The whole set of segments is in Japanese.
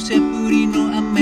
せぶりの雨。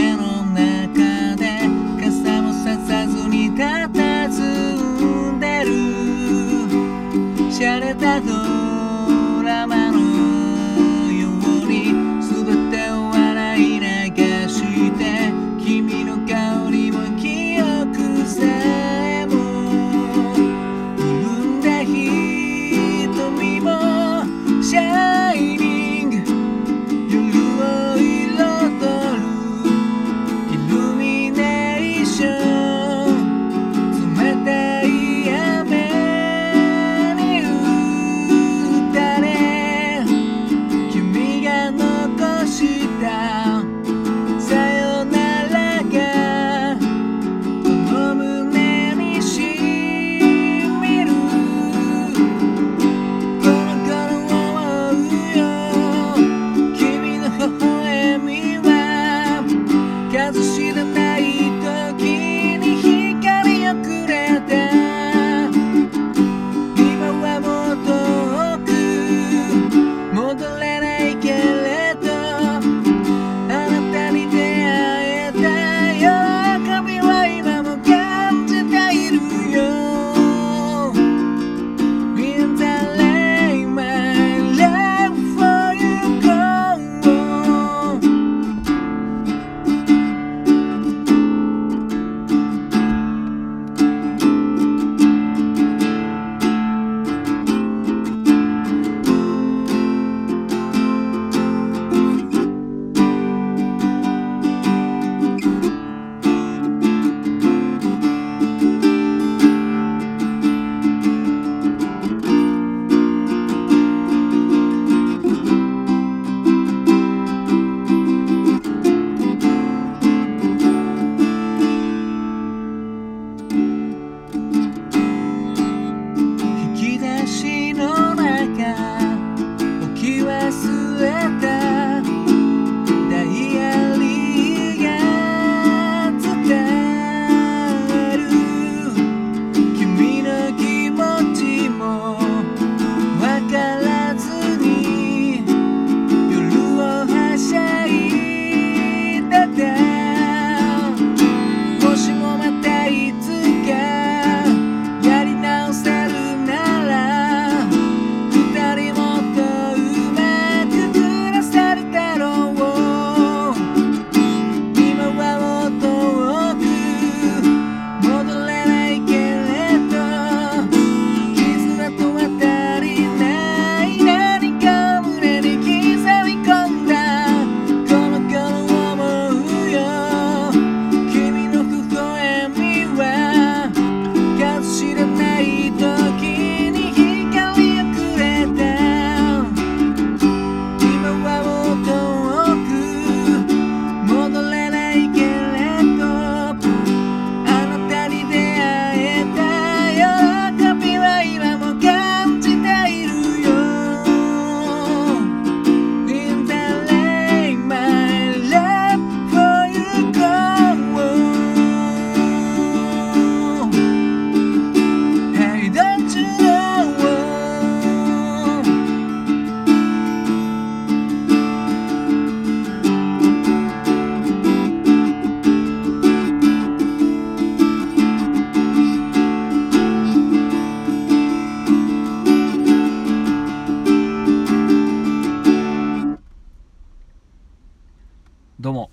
どうも。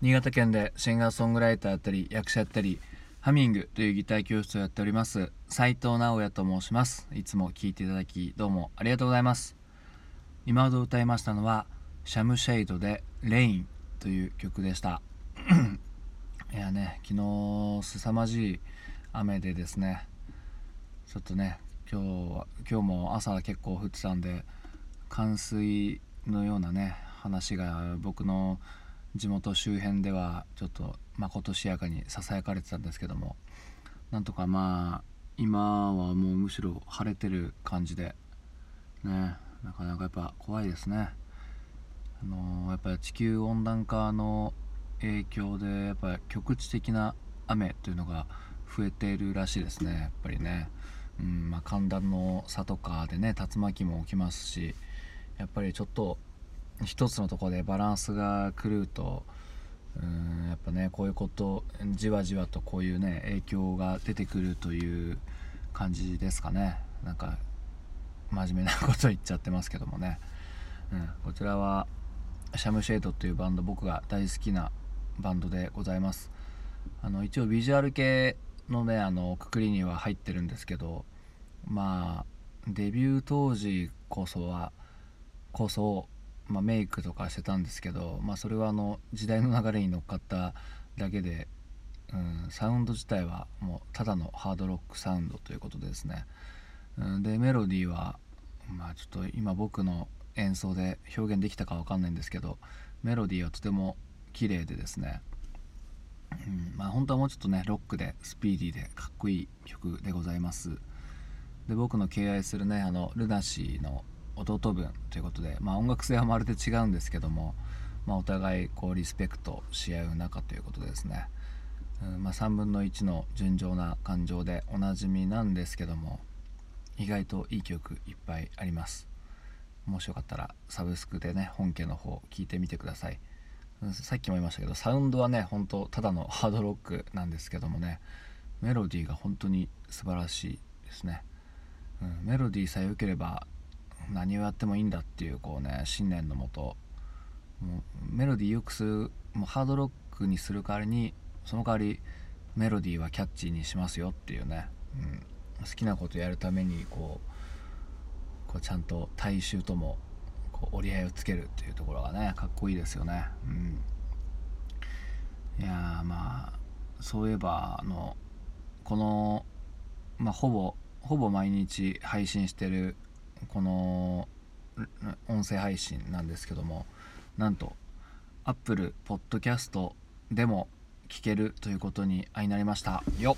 新潟県でシンガーソングライターやったり役者やったりハミングというギター教室をやっております斉藤直也と申します。いつも聴いていただきどうもありがとうございます。今ほど歌いましたのはシャムシェイドでレインという曲でした。いやね昨日凄まじい雨でですねちょっとね今日は今日も朝結構降ってたんで冠水のようなね話が僕の地元周辺ではちょっとまことしやかにささやかれてたんですけどもなんとかまあ今はもうむしろ晴れてる感じでねなかなかやっぱ怖いですね。あのーやっぱり地球温暖化の影響でやっぱり局地的な雨というのが増えているらしいですねやっぱりね、うんまあ、寒暖の差とかでね竜巻も起きますしやっぱりちょっと一つのとこでバランスが狂うとうんやっぱねこういうことじわじわとこういうね影響が出てくるという感じですかね。なんか真面目なこと言っちゃってますけどもね、うん、こちらはシャムシェードというバンド僕が大好きなバンドでございます。あの一応ビジュアル系のねあのくくりには入ってるんですけどまあデビュー当時こそはこそ、まあ、メイクとかしてたんですけど、まあ、それはあの時代の流れに乗っかっただけで、うん、サウンド自体はもうただのハードロックサウンドということでですね、うん、でメロディーはまあちょっと今僕の演奏で表現できたか分かんないんですけどメロディーはとても綺麗でですね、うん、まあ本当はもうちょっとねロックでスピーディーでかっこいい曲でございます。で僕の敬愛するねあのルナシーの弟分ということで、まあ、音楽性はまるで違うんですけども、まあ、お互いこうリスペクトし合う仲ということですね、うんまあ、3分の1の純情な感情でおなじみなんですけども意外といい曲いっぱいあります。もしよかったらサブスクでね本家の方聞いてみてください。うんさっきも言いましたけどサウンドはね本当ただのハードロックなんですけどもねメロディーが本当に素晴らしいですね、うん、メロディーさえ良ければ何をやってもいいんだっていうこうね信念のもと。メロディーよくするもうハードロックにする代わりにその代わりメロディーはキャッチーにしますよっていうね、うん、好きなことやるためにこうこうちゃんと大衆ともこう折り合いをつけるっていうところがねかっこいいですよね。うん、いやまあそういえばあのこの、まあ、ほぼほぼ毎日配信してるこの音声配信なんですけどもなんと Apple Podcast でも聞けるということに相なりました。よ、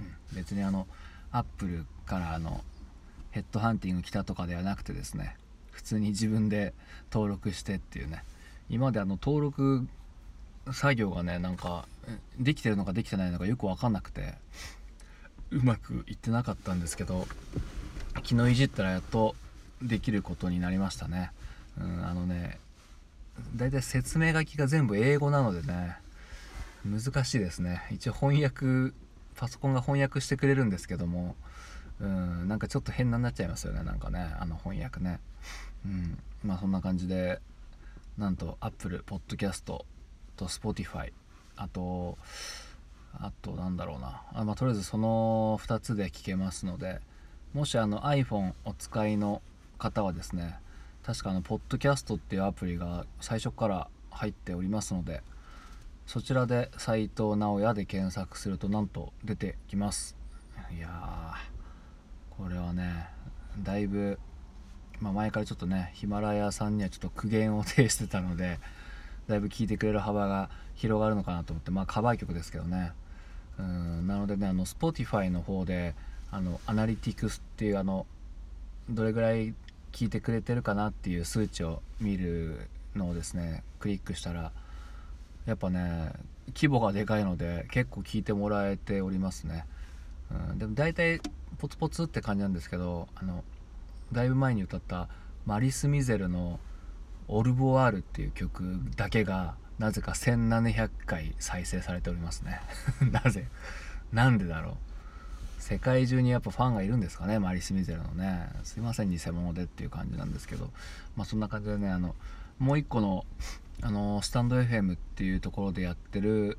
うん、別にあの Apple からあのヘッドハンティング来たとかではなくてですね普通に自分で登録してっていうね。今まであの登録作業がねなんかできてるのかできてないのかよく分かんなくてうまくいってなかったんですけど昨日いじったらやっとできることになりましたね。うんあのねだいたい説明書きが全部英語なのでね難しいですね。一応翻訳パソコンが翻訳してくれるんですけどもうんなんかちょっと変なになっちゃいますよねなんかねあの翻訳ね。うんまあそんな感じでなんと Apple Podcast と Spotify あとあとなんだろうな。あ、まあ、とりあえずその2つで聞けますのでもしあの iPhone お使いの方はですね確かあのポッドキャストっていうアプリが最初から入っておりますのでそちらで斉藤直哉で検索するとなんと出てきます。いやこれはねだいぶ、まあ、前からちょっとねヒマラヤさんにはちょっと苦言を呈してたのでだいぶ聴いてくれる幅が広がるのかなと思ってまあカバー曲ですけどね。うんなのでねあの Spotify の方であのアナリティクスっていうあのどれぐらい聞いてくれてるかなっていう数値を見るのをですねクリックしたらやっぱね規模がでかいので結構聞いてもらえておりますね、うん、でも大体ポツポツって感じなんですけどあのだいぶ前に歌ったマリス・ミゼルの「オルボワール」っていう曲だけがなぜか1700回再生されておりますね。なぜ？なんでだろう？世界中にやっぱファンがいるんですかねマリス・ミゼルのね。すいません偽物でっていう感じなんですけど。まあそんな感じでねあのもう一個のあのスタンド FM っていうところでやってる、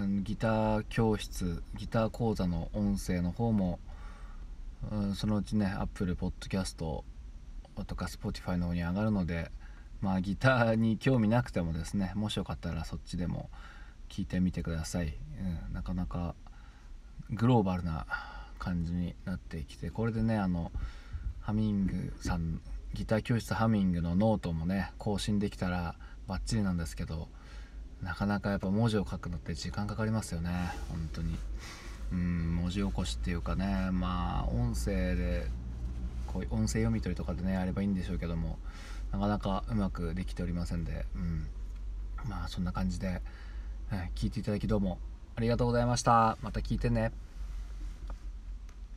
うん、ギター教室ギター講座の音声の方も、うん、そのうちね Apple Podcast とか Spotify の方に上がるのでまあギターに興味なくてもですねもしよかったらそっちでも聞いてみてください、うん、なかなかグローバルな感じになってきてこれでねあのハミングさんギター教室ハミングのノートもね更新できたらバッチリなんですけどなかなかやっぱ文字を書くのって時間かかりますよね本当に。うん文字起こしっていうかねまあ音声でこういう音声読み取りとかでねやればいいんでしょうけどもなかなかうまくできておりませんでうん。まあそんな感じで、聞いていただきどうもありがとうございました。また聞いてね。